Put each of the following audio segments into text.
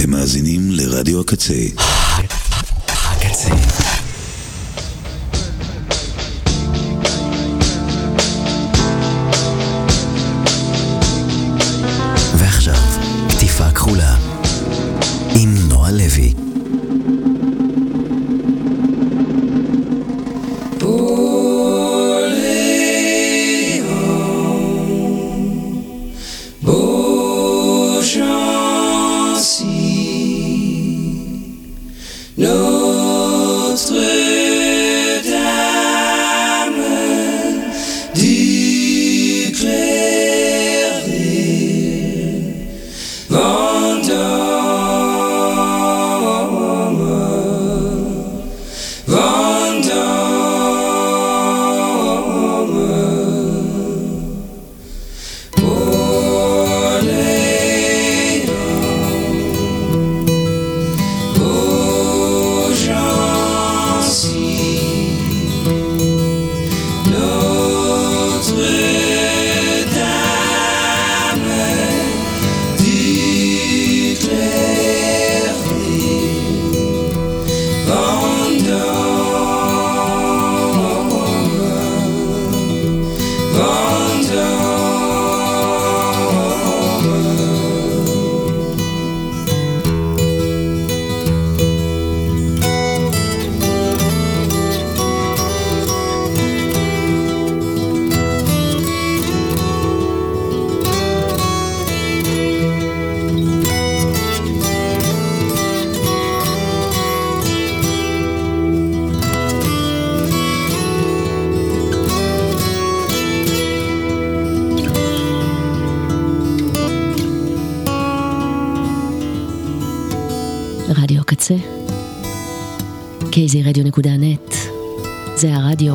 אתם מאזינים לרדיו הקצה. רדיו קצה, kzradio.net, זה הרדיו.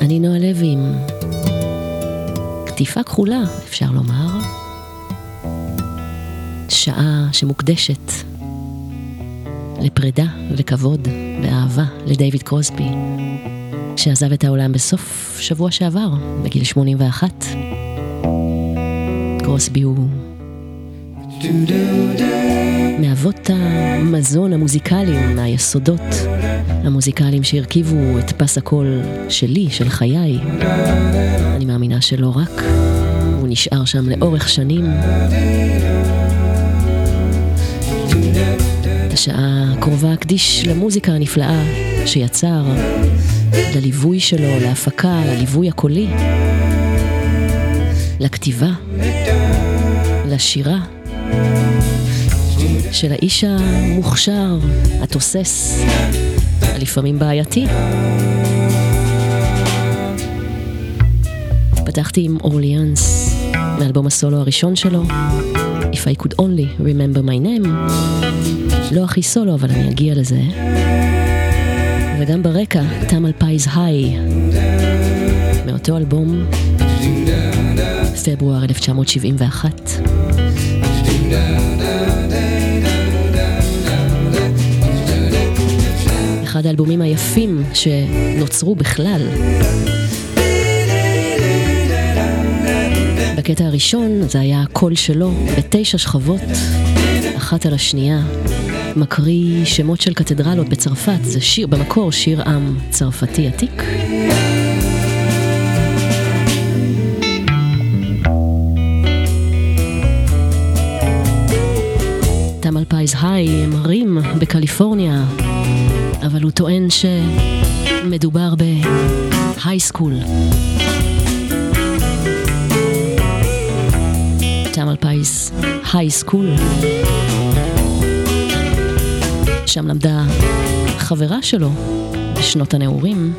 אני נועה לוי עם קטיפה כחולה, אפשר לומר. שעה שמוקדשת לפרידה וכבוד ואהבה לדייוויד קרוסבי, שעזב את העולם בסוף שבוע שעבר, בגיל 81. קרוסבי הוא מאבות המזון המוזיקליים, מהיסודות המוזיקליים שהרכיבו את פס הקול שלי, של חיי. אני מאמינה שלא רק, הוא נשאר שם לאורך שנים. את השעה הקרובה אקדיש למוזיקה הנפלאה שיצר, לליווי שלו, להפקה, לליווי הקולי, לכתיבה, לשירה. של האיש המוכשר, התוסס, הלפעמים בעייתי. פתחתי עם אורליאנס, מאלבום הסולו הראשון שלו, If I could only remember my name. לא הכי סולו, אבל אני אגיע לזה. וגם ברקע, תמל פייז היי, מאותו אלבום, פברואר 1971. אחד האלבומים היפים שנוצרו בכלל. בקטע הראשון זה היה הקול שלו בתשע שכבות, אחת על השנייה, מקריא שמות של קתדרלות בצרפת, זה שיר, במקור שיר עם צרפתי עתיק. Tamalpais High, הם הרים בקליפורניה, אבל הוא טוען שמדובר ב high school. Tamalpais High School. שם למדה חברה שלו בשנות הנעורים.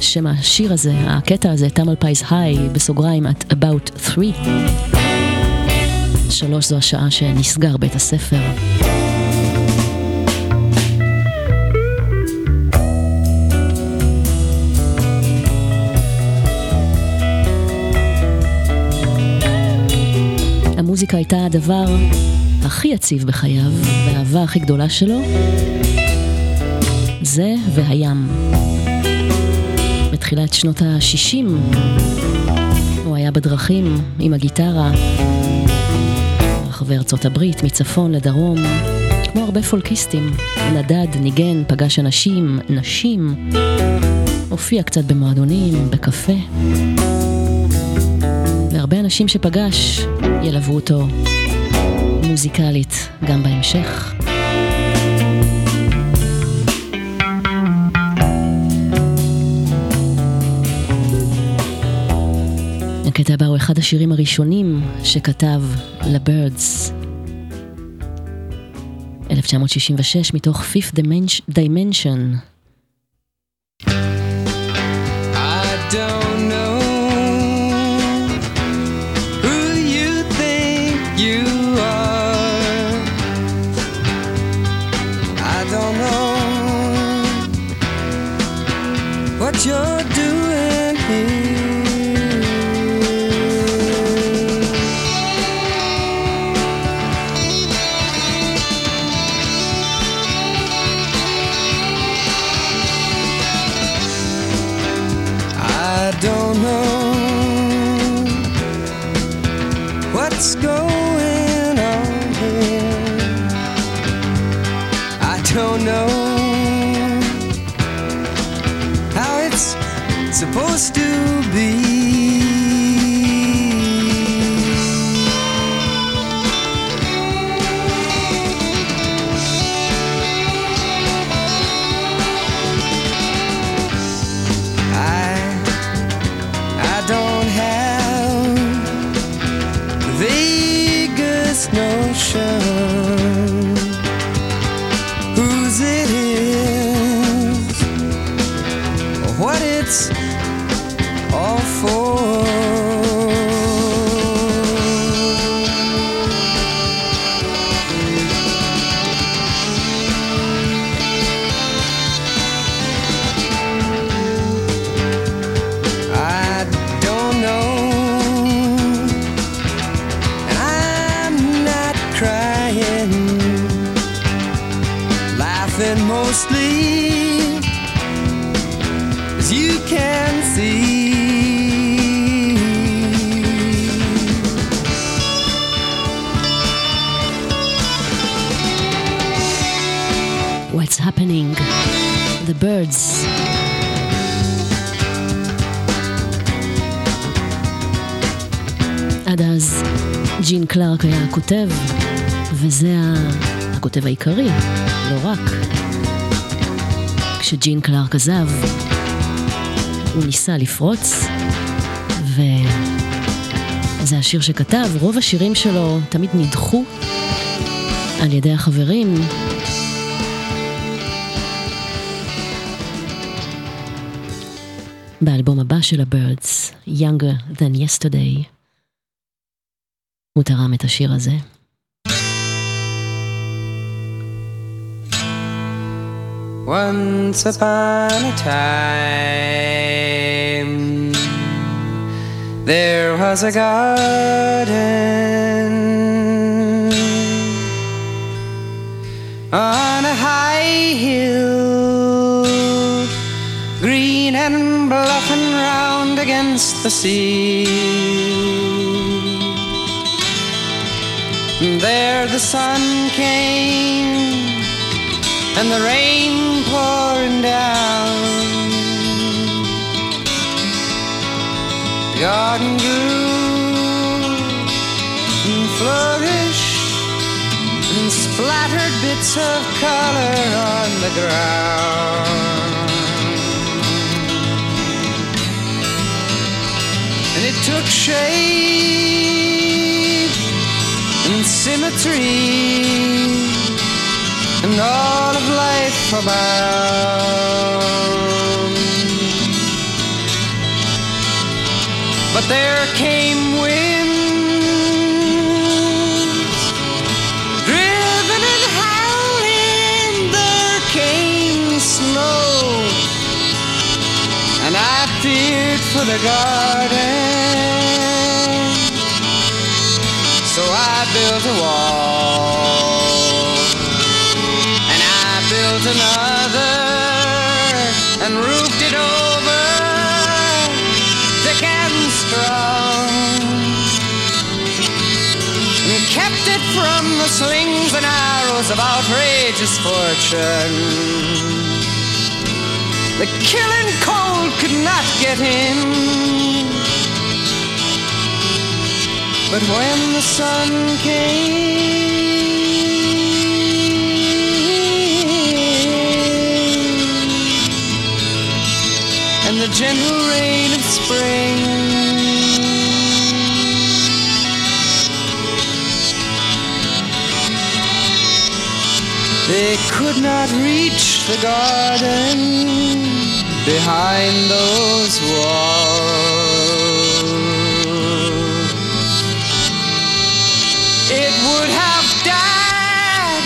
שם השיר הזה, הקטע הזה, תמל פייס היי, בסוגריים, at about 3. שלוש זו השעה שנסגר בית הספר. המוזיקה הייתה הדבר הכי יציב בחייו, והאהבה הכי גדולה שלו, זה והים. בתחילת שנות ה-60. הוא היה בדרכים עם הגיטרה, רחבי ארצות הברית, מצפון לדרום, כמו הרבה פולקיסטים. נדד, ניגן, פגש אנשים, נשים, הופיע קצת במועדונים, בקפה. והרבה אנשים שפגש ילוו אותו מוזיקלית גם בהמשך. הקטע הבא הוא אחד השירים הראשונים שכתב לבירדס. 1966 מתוך Fifth Dimension. הכותב, וזה הכותב העיקרי, לא רק. כשג'ין קלארק עזב, הוא ניסה לפרוץ, וזה השיר שכתב. רוב השירים שלו תמיד נדחו על ידי החברים. באלבום הבא של הבירדס, Younger Than Yesterday. הוא תרם את השיר הזה. Once upon a time There was a garden On a high hill against the sea there the sun came and the rain pouring down. The garden grew and flourished and splattered bits of color on the ground. It took shape and symmetry and all of life abound. But there came winds, driven and howling. There came snow, and I feared for the garden. built a wall. And I built another and roofed it over thick and strong. And kept it from the slings and arrows of outrageous fortune. The killing cold could not get in. But when the sun came, and the gentle rain of spring. They could not reach the garden behind those walls. Would have died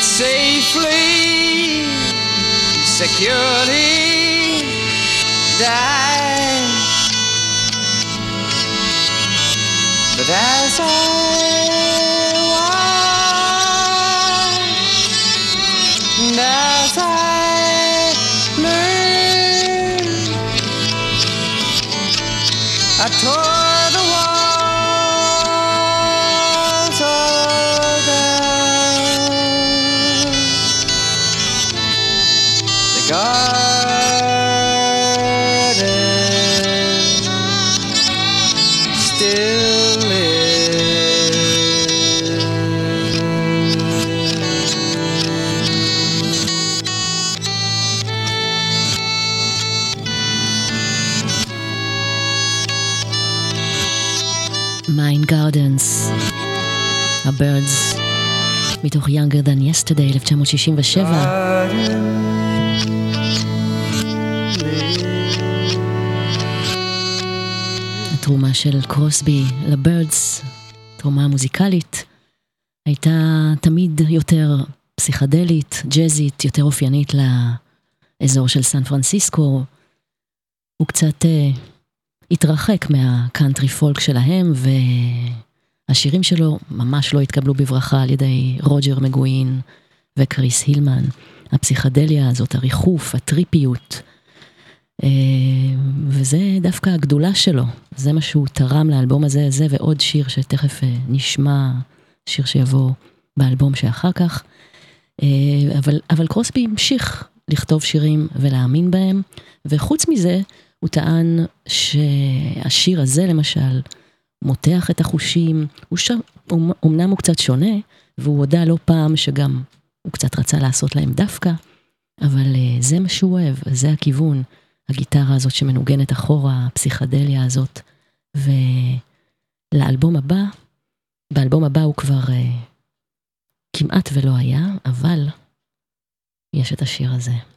safely, securely die. But as I watch and as I learn, I tore still lives. מיין גרדנס, הבירדס, מתוך Younger Than Yesterday, 1967. של קרוסבי לבירדס, תרומה מוזיקלית, הייתה תמיד יותר פסיכדלית, ג'אזית, יותר אופיינית לאזור של סן פרנסיסקו. הוא קצת אה, התרחק מהקאנטרי פולק שלהם, והשירים שלו ממש לא התקבלו בברכה על ידי רוג'ר מגווין וקריס הילמן. הפסיכדליה הזאת, הריחוף, הטריפיות. אה, וזה דווקא הגדולה שלו, זה מה שהוא תרם לאלבום הזה, זה ועוד שיר שתכף אה, נשמע, שיר שיבוא באלבום שאחר כך. אה, אבל, אבל קרוסבי המשיך לכתוב שירים ולהאמין בהם, וחוץ מזה, הוא טען שהשיר הזה למשל, מותח את החושים, הוא ש... אמנם הוא קצת שונה, והוא הודה לא פעם שגם הוא קצת רצה לעשות להם דווקא, אבל זה מה שהוא אוהב, זה הכיוון. הגיטרה הזאת שמנוגנת אחורה, הפסיכדליה הזאת, ולאלבום הבא, באלבום הבא הוא כבר uh, כמעט ולא היה, אבל יש את השיר הזה.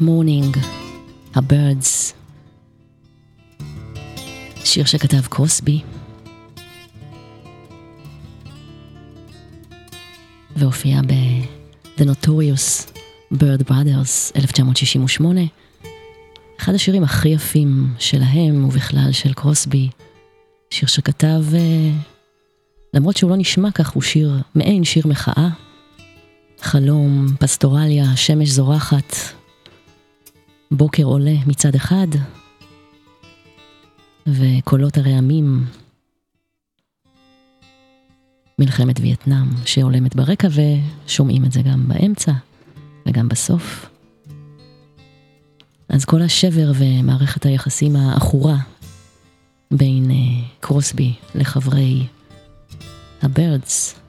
Draft Morning, ה-Birds, שיר שכתב קרוסבי, והופיע ב-The Notorious Bird Brothers 1968, אחד השירים הכי יפים שלהם ובכלל של קרוסבי, שיר שכתב, אה, למרות שהוא לא נשמע כך, הוא שיר, מעין שיר מחאה. חלום, פסטורליה, שמש זורחת, בוקר עולה מצד אחד, וקולות הרעמים, מלחמת וייטנאם שעולמת ברקע ושומעים את זה גם באמצע וגם בסוף. אז כל השבר ומערכת היחסים העכורה בין uh, קרוסבי לחברי הבירדס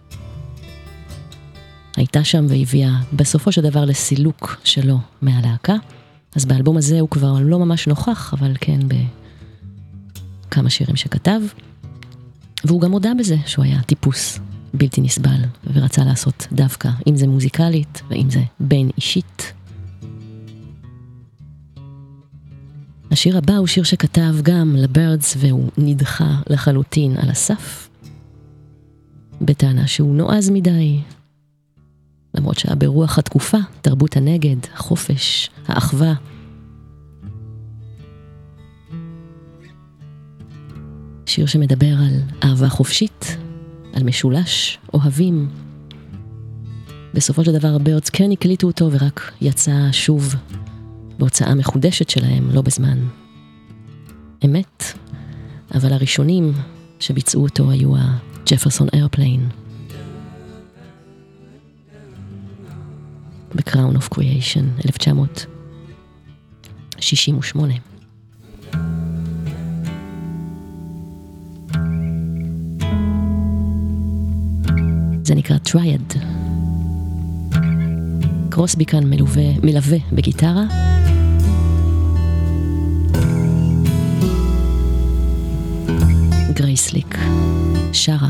הייתה שם והביאה בסופו של דבר לסילוק שלו מהלהקה. אז באלבום הזה הוא כבר לא ממש נוכח, אבל כן בכמה שירים שכתב. והוא גם הודה בזה שהוא היה טיפוס בלתי נסבל, ורצה לעשות דווקא, אם זה מוזיקלית ואם זה בין אישית. השיר הבא הוא שיר שכתב גם לבירדס והוא נדחה לחלוטין על הסף, בטענה שהוא נועז מדי, למרות שהיה ברוח התקופה, תרבות הנגד, החופש, האחווה. שיר שמדבר על אהבה חופשית, על משולש, אוהבים. בסופו של דבר הבירדס כן הקליטו אותו ורק יצא שוב בהוצאה מחודשת שלהם, לא בזמן אמת, אבל הראשונים שביצעו אותו היו ה Jefferson Airplane. ב-Crown of Creation, 1968. זה נקרא Triad. קרוסבי כאן מלווה, מלווה בגיטרה. גרייסליק שרה.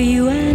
you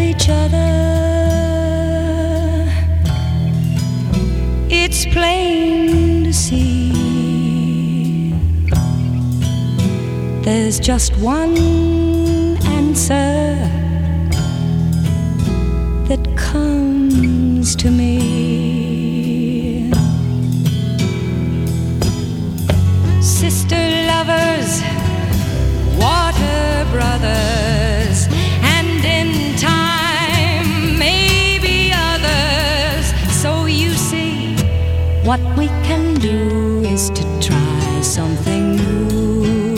each other. It's plain to see there's just one answer that comes to me. Sister lovers, water brothers. What we can do is to try something new.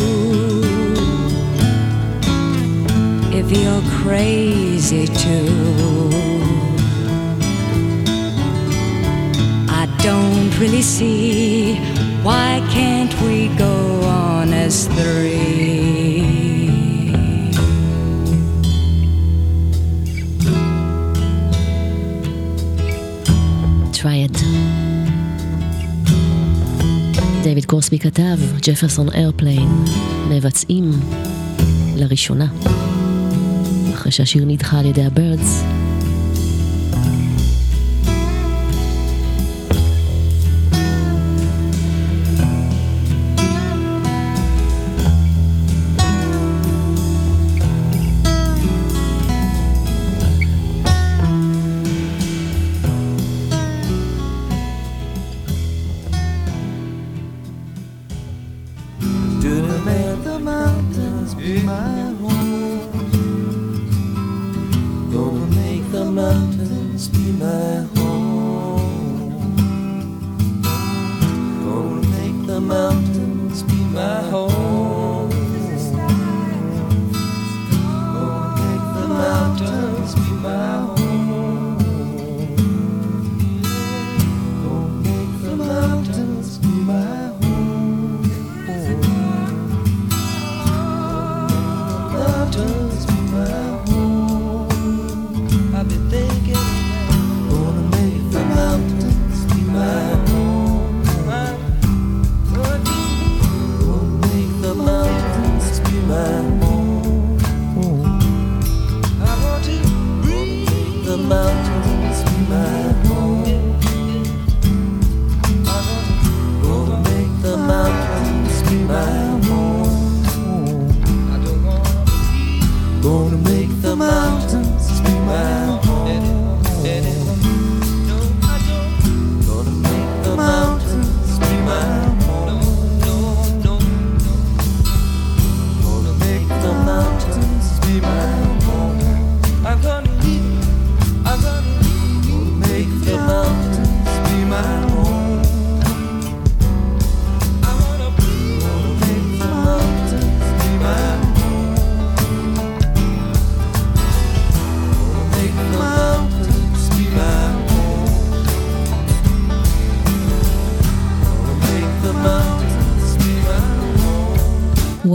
If you're crazy too, I don't really see why can't we go on as three. try it. קורסבי כתב, ג'פרסון איירפליין, מבצעים לראשונה. אחרי שהשיר נדחה על ידי הבירדס.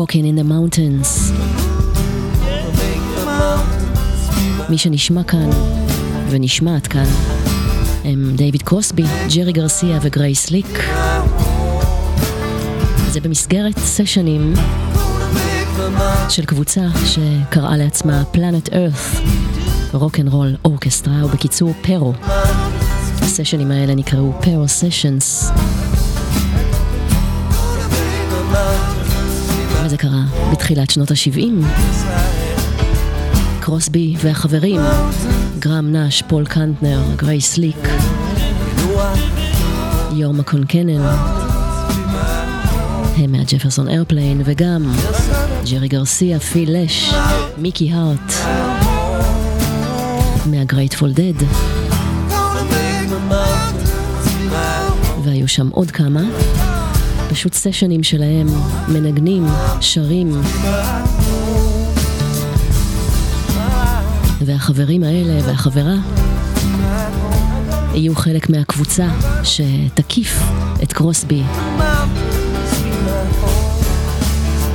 Walking in the Mountains. מי שנשמע כאן ונשמעת כאן הם דייוויד קרוסבי, ג'רי גרסיה וגרייס סליק. זה במסגרת סשנים של קבוצה שקראה לעצמה Planet Earth Rock and Roll Orchestra, או בקיצור PERRO. הסשנים האלה נקראו PERRO Sessions. וזה קרה בתחילת שנות ה-70. קרוסבי והחברים, גרם נאש, פול קנטנר, גרייס סליק, יורמה קאוקונן, הם מה Jefferson Airplane, וגם ג'רי גרסיה, פיל לש, מיקי הארט, מה Grateful Dead, והיו שם עוד כמה, פשוט סשנים שלהם, מנגנים, שרים, והחברים האלה והחברה יהיו חלק מהקבוצה שתקיף את קרוסבי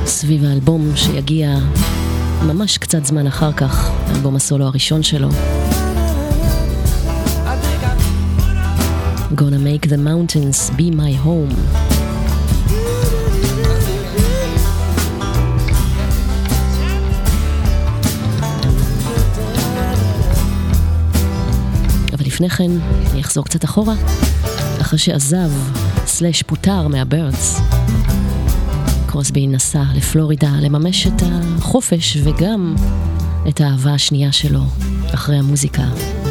סביב האלבום שיגיע ממש קצת זמן אחר כך, האלבום הסולו הראשון שלו. Gonna make the mountains be my home. לפני כן, אני אחזור קצת אחורה, אחרי שעזב, סלאש פוטר מהבירדס. קרוסבי נסע לפלורידה לממש את החופש וגם את האהבה השנייה שלו אחרי המוזיקה,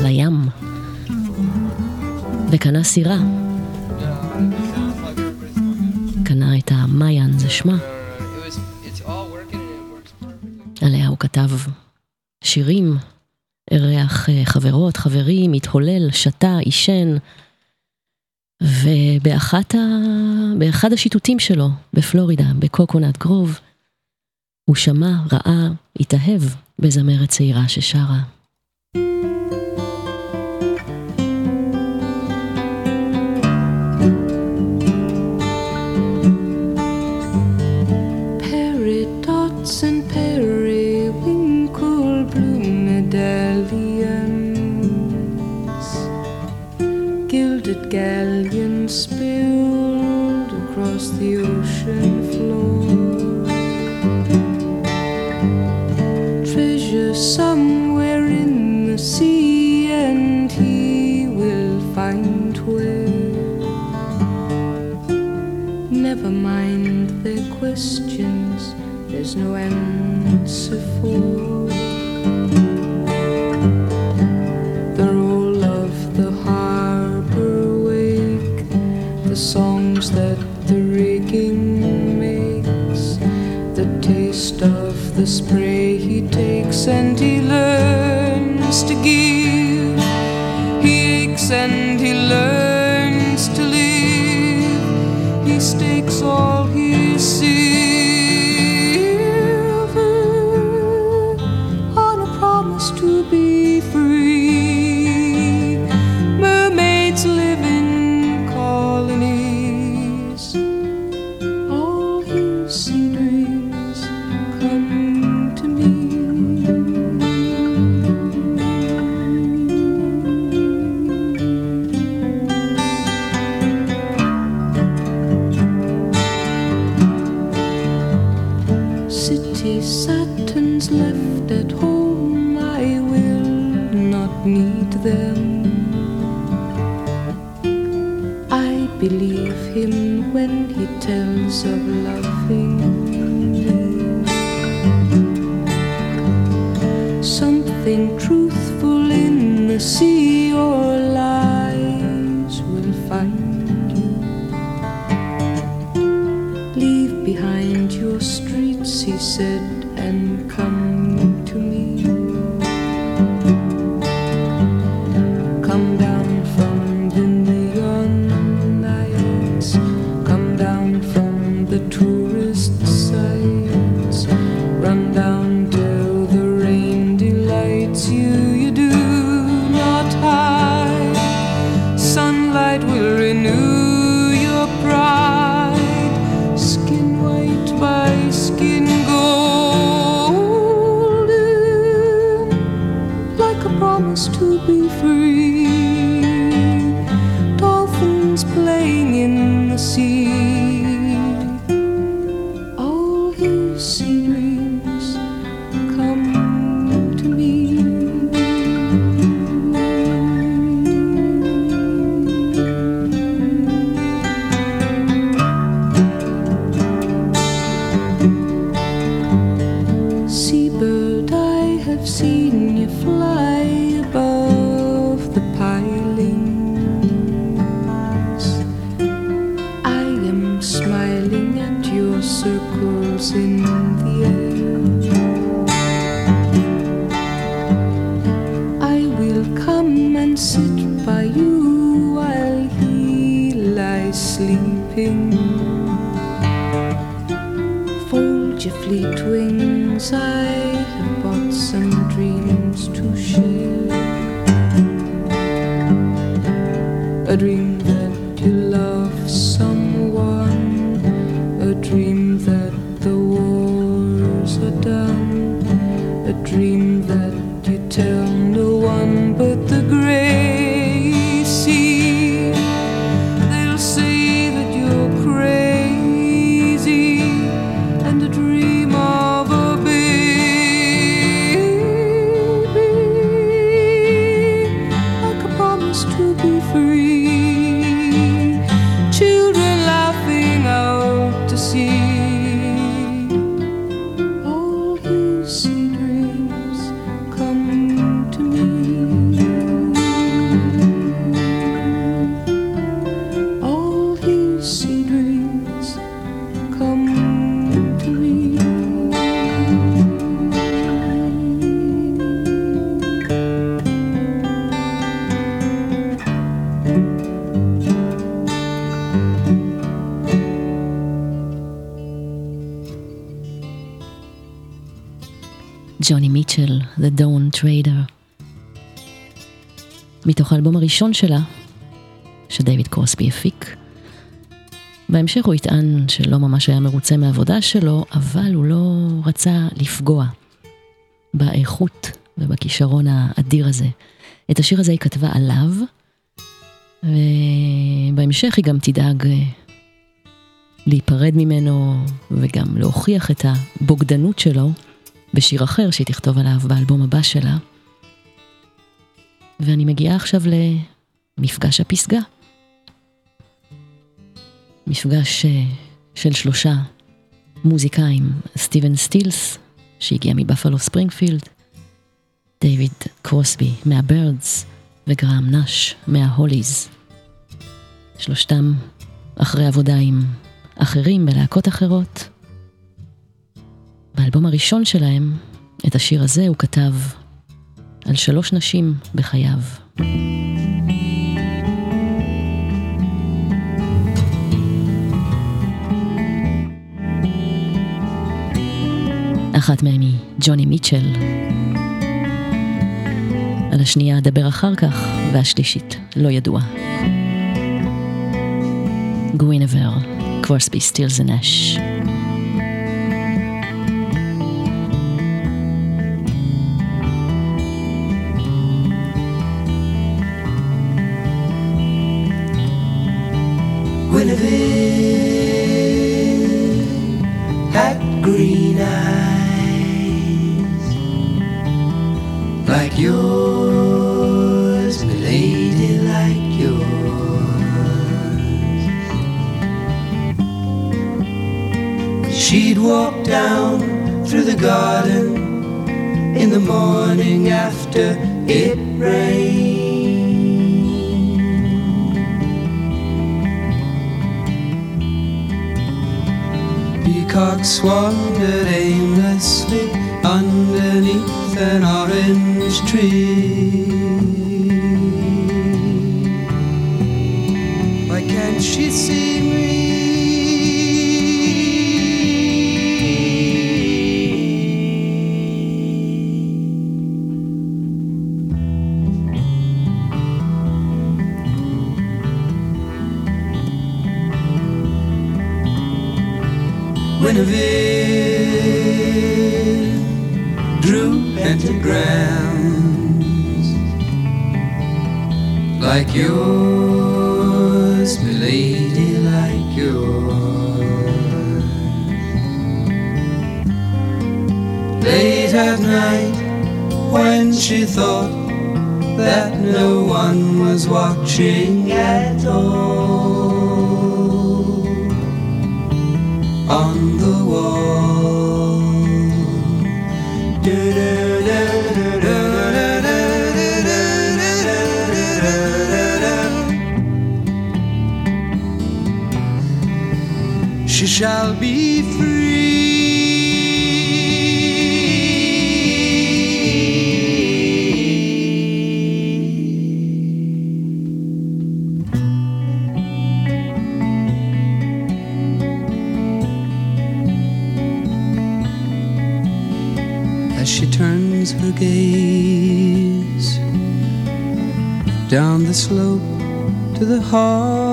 לים. וקנה סירה. קנה את המעיין, זה שמה. עליה הוא כתב שירים, אירח אה, חברות, חברים, התהולל, שתה, עישן, ובאחד ה... השיטוטים שלו בפלורידה, בקוקונט גרוב, הוא שמע, ראה, התאהב בזמרת צעירה ששרה. nothing truthful in the sea. dream that the wars are done, a dream הראשון שלה, שדייוויד קרוסבי הפיק. בהמשך הוא יטען שלא ממש היה מרוצה מהעבודה שלו, אבל הוא לא רצה לפגוע באיכות ובכישרון האדיר הזה. את השיר הזה היא כתבה עליו, ובהמשך היא גם תדאג אה, להיפרד ממנו וגם להוכיח את הבוגדנות שלו בשיר אחר שהיא תכתוב עליו באלבום הבא שלה. ואני מגיעה עכשיו למפגש הפסגה. מפגש אה, של שלושה מוזיקאים, סטיבן סטילס, שהגיע מבפלו ספרינגפילד, דיוויד קרוסבי מהבירדס וגרם נאש מההוליז. שלושתם אחרי עבודה עם אחרים בלהקות אחרות. באלבום הראשון שלהם, את השיר הזה הוא כתב על שלוש נשים בחייו. אחת מהן היא ג'וני מיטשל. על השנייה אדבר אחר כך, והשלישית לא ידוע. גווינבר, קרוסבי סטילס ונש. Like yours, milady, like yours. Late at night, when she thought that no one was watching at all on the wall. Shall be free. as she turns her gaze down the slope to the harbor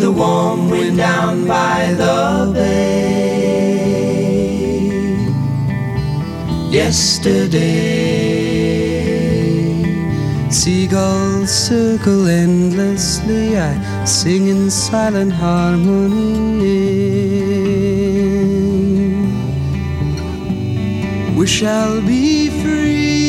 the warm wind down by the bay. Yesterday, seagulls circle endlessly. I sing in silent harmony. We shall be free.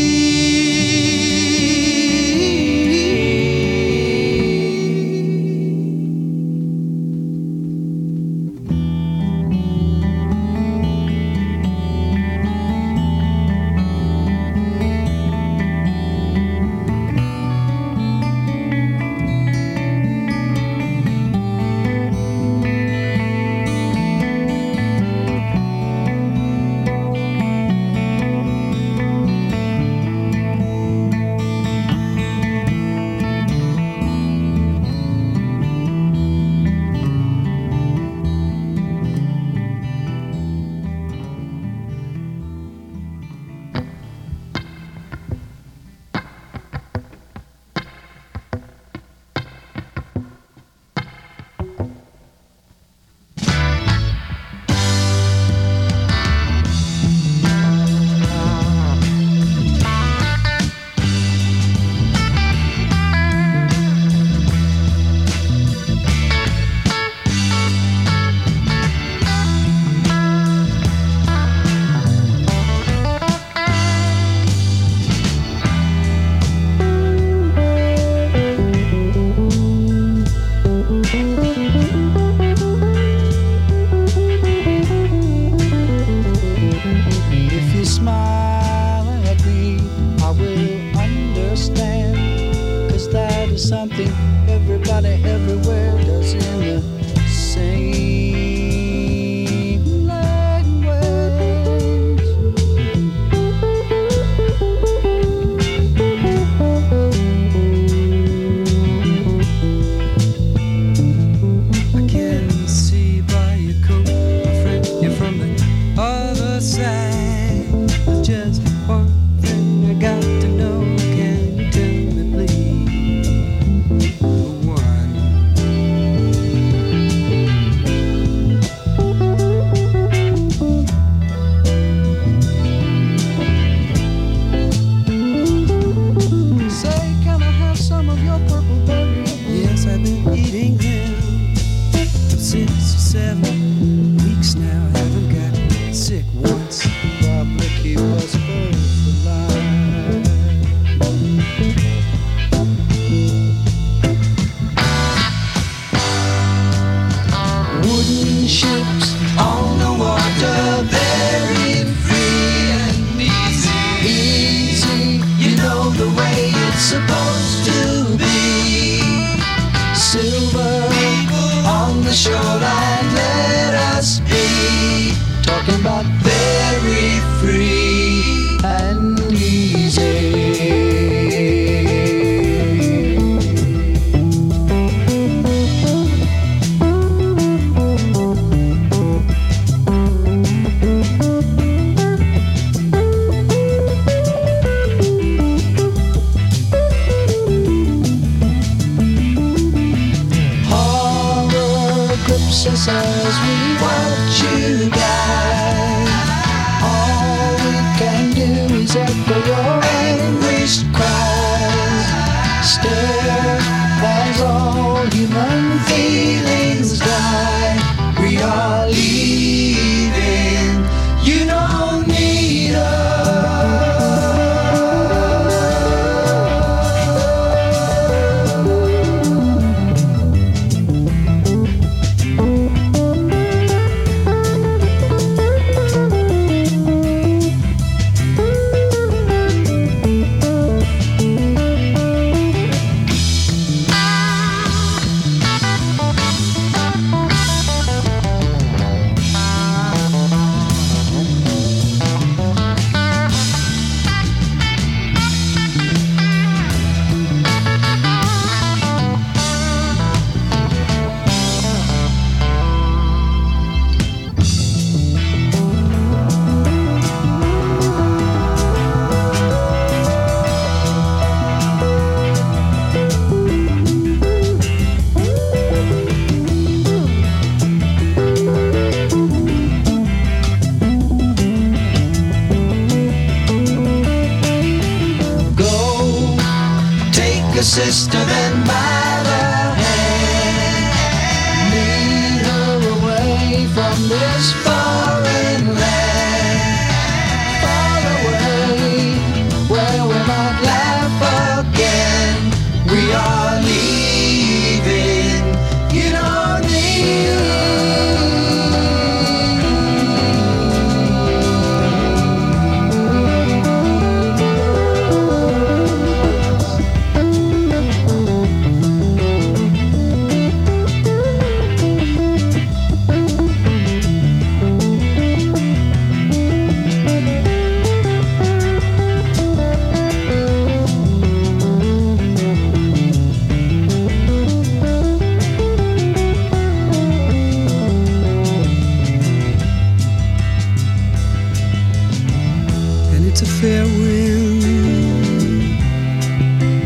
fair wind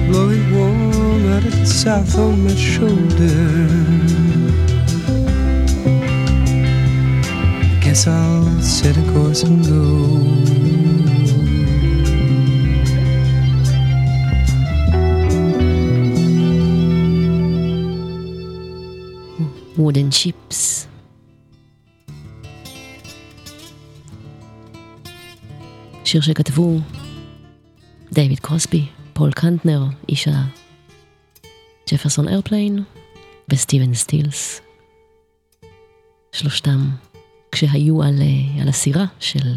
blowing warm out of the south on my shoulder. Guess I'll set a course and go. Wooden chips. שיר שכתבו דייוויד קרוסבי, פול קנטנר, איש Jefferson Airplane וסטיבן סטילס. שלושתם כשהיו על, אה, על הסירה של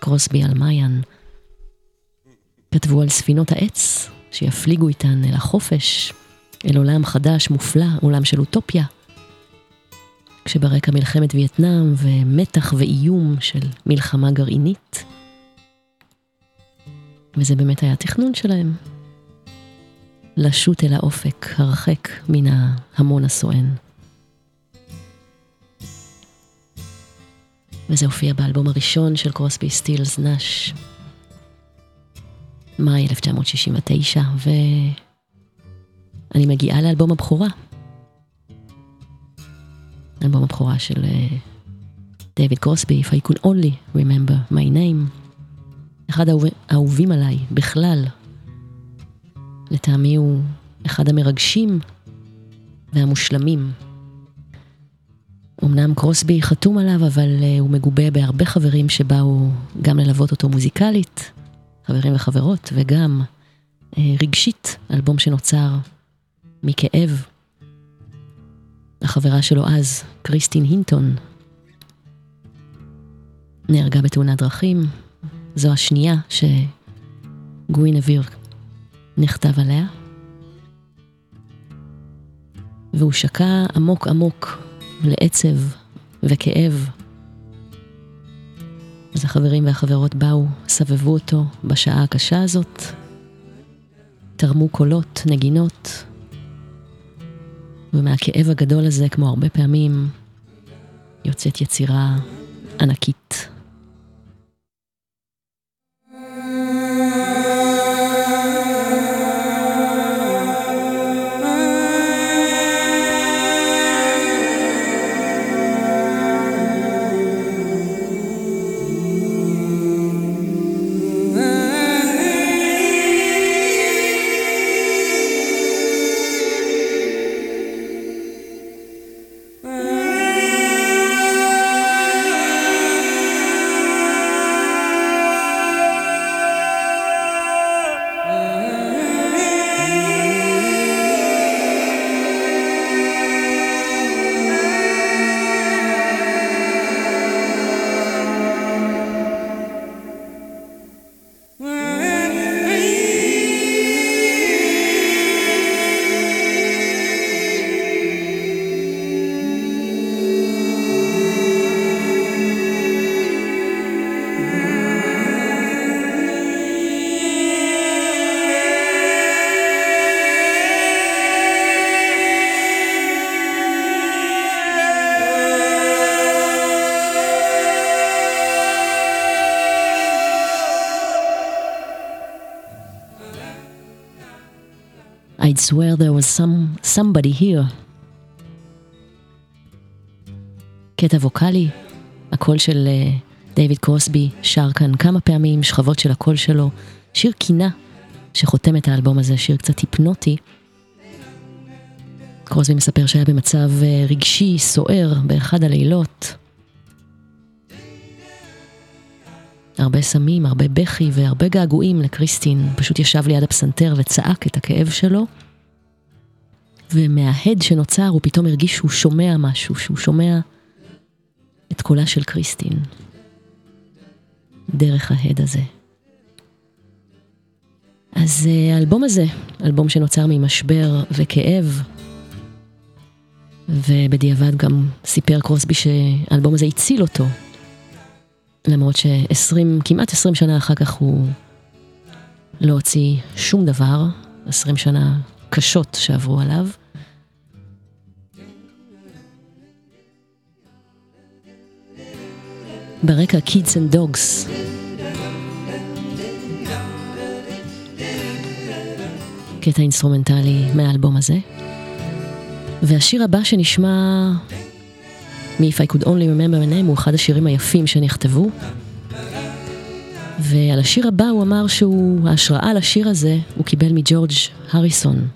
קרוסבי על Mayan, כתבו על ספינות העץ שיפליגו איתן אל החופש, אל עולם חדש, מופלא, עולם של אוטופיה. כשברקע מלחמת וייטנאם ומתח ואיום של מלחמה גרעינית. וזה באמת היה התכנון שלהם. לשוט אל האופק, הרחק מן ההמון הסואן. וזה הופיע באלבום הראשון של קרוסבי סטילס נאש, מאי 1969, ואני מגיעה לאלבום הבכורה. אלבום הבכורה של דייוויד קרוסבי, If I could only remember my name. אחד האהובים עליי בכלל. לטעמי הוא אחד המרגשים והמושלמים. אמנם קרוסבי חתום עליו, אבל uh, הוא מגובה בהרבה חברים שבאו גם ללוות אותו מוזיקלית, חברים וחברות, וגם uh, רגשית, אלבום שנוצר מכאב. החברה שלו אז, קריסטין הינטון, נהרגה בתאונת דרכים. זו השנייה שגווינביר נכתב עליה. והוא שקע עמוק עמוק לעצב וכאב. אז החברים והחברות באו, סבבו אותו בשעה הקשה הזאת, תרמו קולות, נגינות, ומהכאב הגדול הזה, כמו הרבה פעמים, יוצאת יצירה ענקית. I'd swear there was some, somebody here. קטע ווקאלי, הקול של דייוויד קרוסבי שר כאן כמה פעמים, שכבות של הקול שלו, שיר קינה שחותם את האלבום הזה, שיר קצת היפנוטי. קרוסבי מספר שהיה במצב רגשי, סוער, באחד הלילות. הרבה סמים, הרבה בכי והרבה געגועים לקריסטין. פשוט ישב ליד הפסנתר וצעק את הכאב שלו. ומההד שנוצר הוא פתאום הרגיש שהוא שומע משהו, שהוא שומע את קולה של קריסטין. דרך ההד הזה. אז אה, האלבום הזה, אלבום שנוצר ממשבר וכאב, ובדיעבד גם סיפר קרוסבי שהאלבום הזה הציל אותו למרות שעשרים, כמעט עשרים שנה אחר כך הוא לא הוציא שום דבר, עשרים שנה קשות שעברו עליו. ברקע Kids and Dogs. קטע אינסטרומנטלי מהאלבום הזה. והשיר הבא שנשמע מ-If I could only remember my name הוא אחד השירים היפים שנכתבו. ועל השיר הבא הוא אמר שהוא, ההשראה לשיר הזה הוא קיבל מג'ורג' הריסון.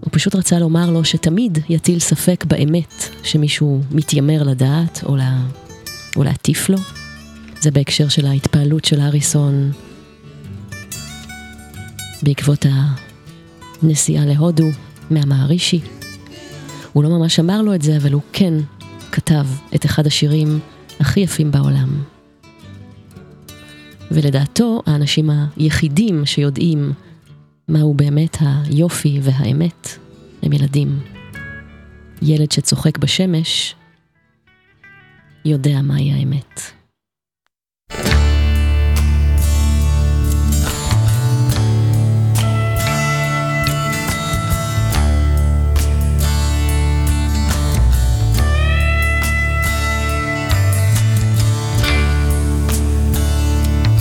הוא פשוט רצה לומר לו שתמיד יטיל ספק באמת שמישהו מתיימר לדעת או, לה, או להטיף לו. זה בהקשר של ההתפעלות של הריסון בעקבות הנסיעה להודו מהמערישי. הוא לא ממש אמר לו את זה, אבל הוא כן כתב את אחד השירים הכי יפים בעולם. ולדעתו, האנשים היחידים שיודעים מהו באמת היופי והאמת הם ילדים. ילד שצוחק בשמש יודע מהי האמת.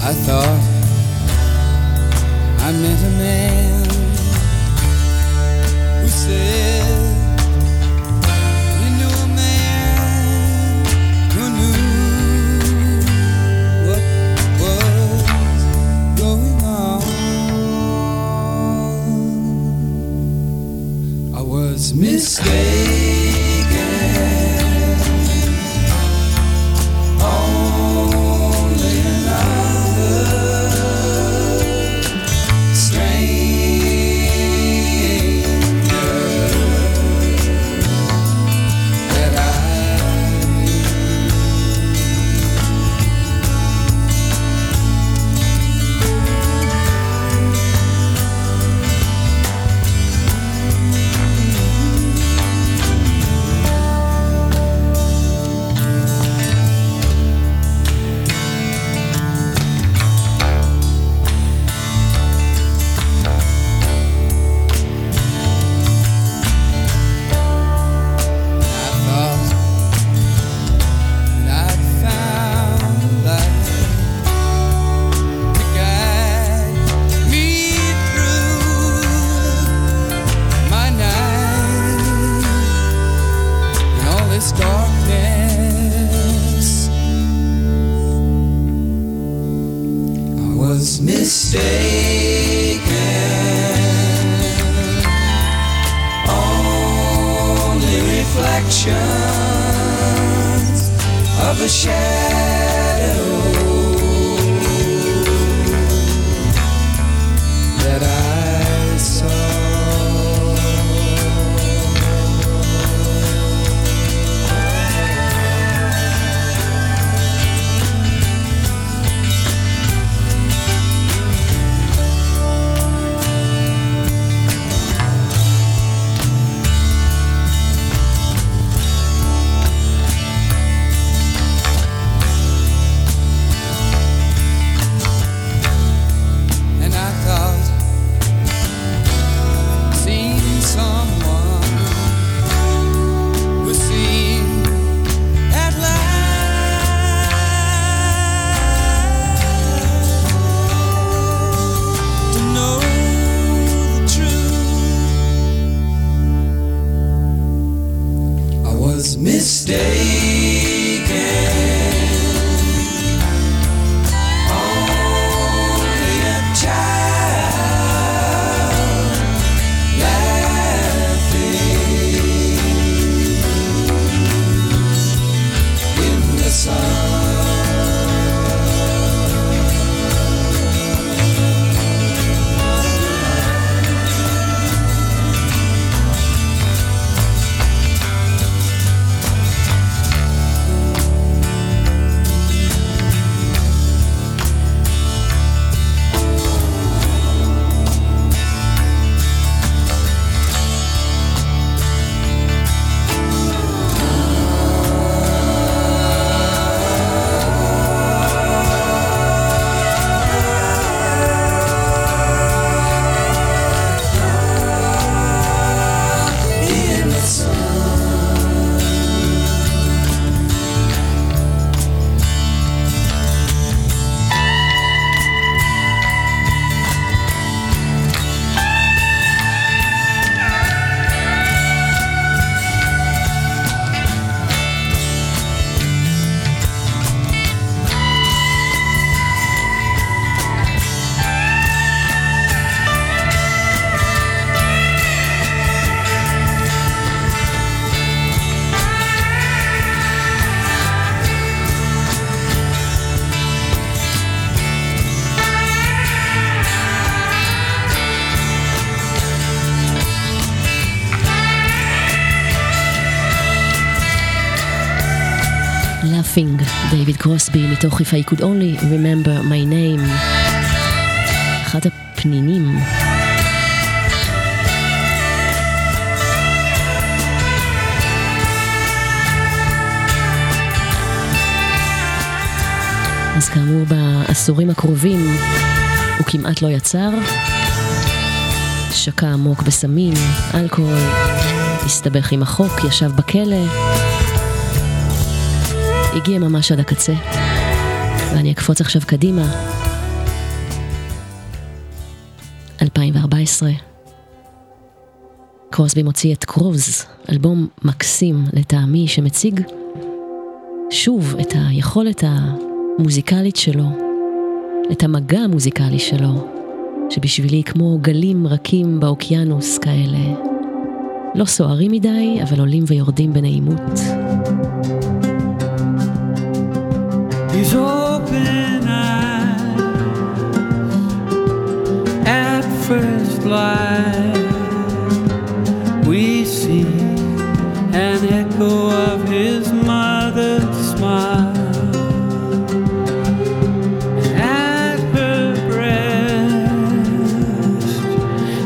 I thought I met a man who said he knew a man who knew what was going on. I was mistaken. darkness. I was mistaken. Only reflections of a shadow. קארדי מתוך If I could only remember my name. אחת הפנינים. אז כאמור בעשורים הקרובים הוא כמעט לא יצר, שקע עמוק בסמים, אלכוהול, הסתבך עם החוק, ישב בכלא, הגיע ממש עד הקצה. ואני אקפוץ עכשיו קדימה. 2014. קרוסבי מוציא את קרוז, אלבום מקסים לטעמי שמציג שוב את היכולת המוזיקלית שלו, את המגע המוזיקלי שלו, שבשבילי כמו גלים רכים באוקיינוס כאלה, לא סוערים מדי, אבל עולים ויורדים בנעימות. These open eyes at first light, we see an echo of his mother's smile. At her breast,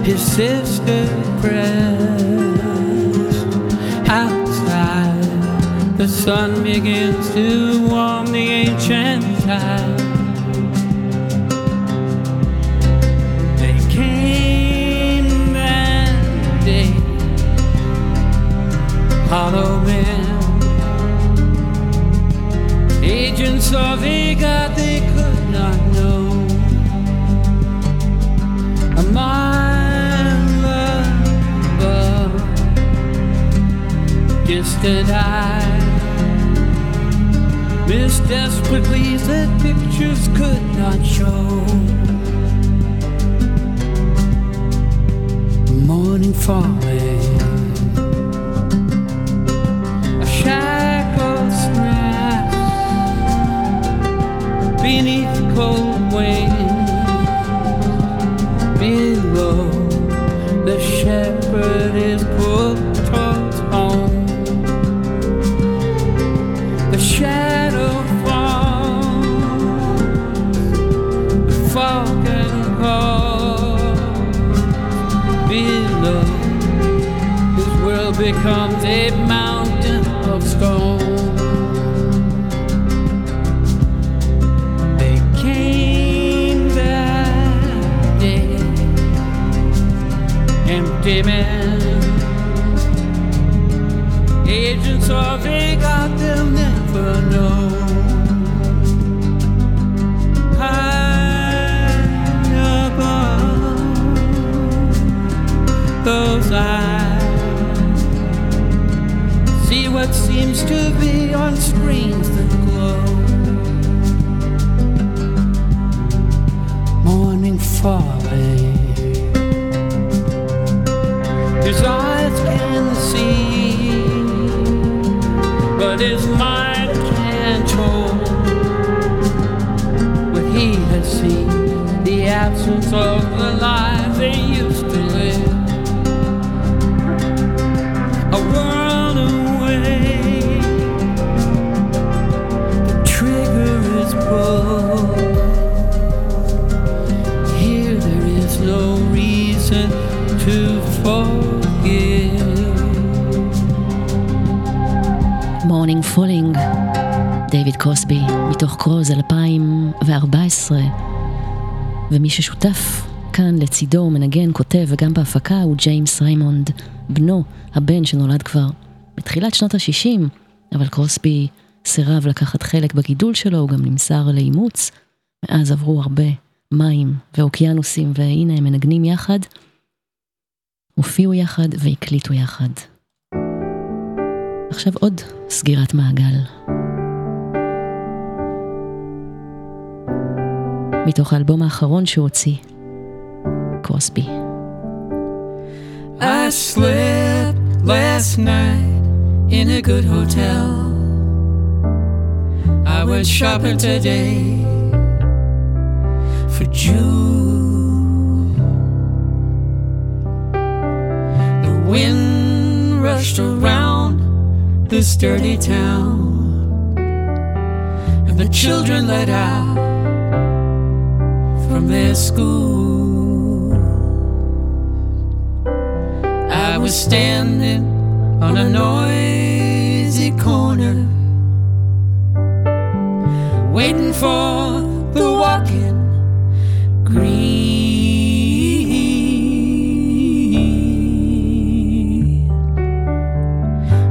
his sister pressed outside. The sun begins to distant eyes. Miss desperate pleas that pictures could not show. Morning falling, beneath cold wings. Below, the shepherd is כותב וגם בהפקה הוא ג'יימס ריימונד, בנו, הבן שנולד כבר בתחילת שנות ה-60, אבל קרוסבי סירב לקחת חלק בגידול שלו, הוא גם נמסר לאימוץ. מאז עברו הרבה מים ואוקיינוסים, והנה הם מנגנים יחד, הופיעו יחד והקליטו יחד. עכשיו עוד סגירת מעגל. מתוך האלבום האחרון שהוא הוציא, קרוסבי. I slept last night in a good hotel. I went shopping today for June. The wind rushed around this dirty town, and the children let out from their school. Was standing on a noisy corner waiting for the walking green.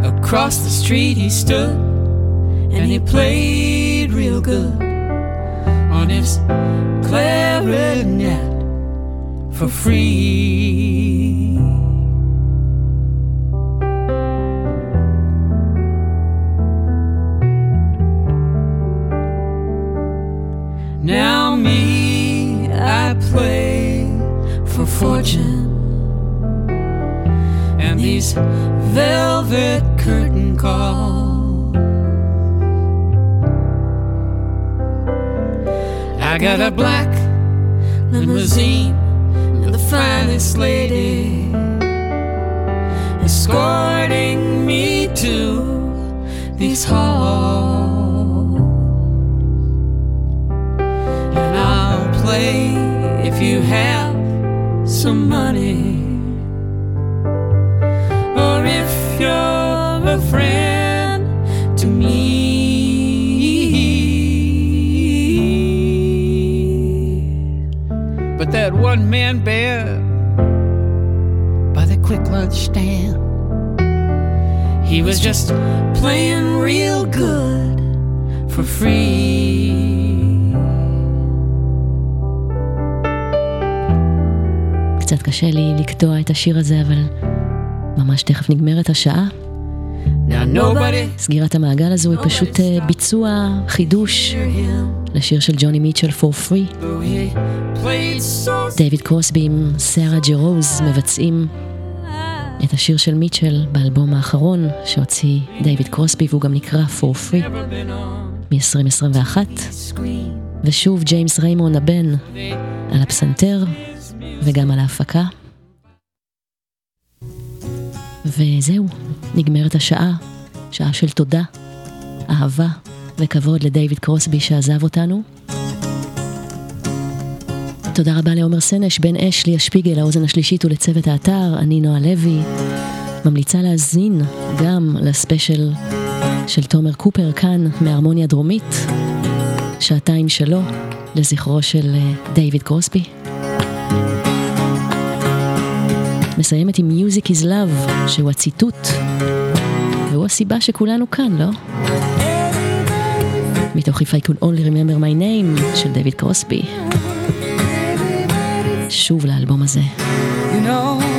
Across the street he stood and he played real good on his clarinet for free. Fortune and these velvet curtain calls. I got a black limousine and the finest lady escorting me to these halls. And I'll play if you have some money. Or if you're a friend to me. But that one man band by the quick lunch stand, he was just playing real good for free. קצת קשה לי לקטוע את השיר הזה, אבל ממש תכף נגמרת השעה. סגירת המעגל הזו היא פשוט אה, ביצוע, חידוש לשיר של ג'וני מיטשל for free. דייוויד קרוסבי עם סארה ג'רוז מבצעים את השיר של מיטשל באלבום האחרון שהוציא דייוויד קרוסבי והוא גם נקרא for free been on מ-2021 screen. ושוב ג'יימס ריימון הבן על הפסנתר וגם על ההפקה. וזהו, נגמרת השעה, שעה של תודה, אהבה וכבוד לדייוויד קרוסבי שעזב אותנו. תודה רבה לעומר סנש, בן אשלי השפיגל, האוזן השלישית ולצוות האתר, אני נועה לוי. ממליצה להאזין גם לספיישל של תומר קופר כאן מהרמוניה דרומית, שעתיים שלו לזכרו של אה, דייוויד קרוסבי. מסיימת עם Music is Love, שהוא הציטוט, והוא הסיבה שכולנו כאן, לא? מתוך If I could only remember my name של דייוויד קרוסבי. שוב לאלבום הזה. You know,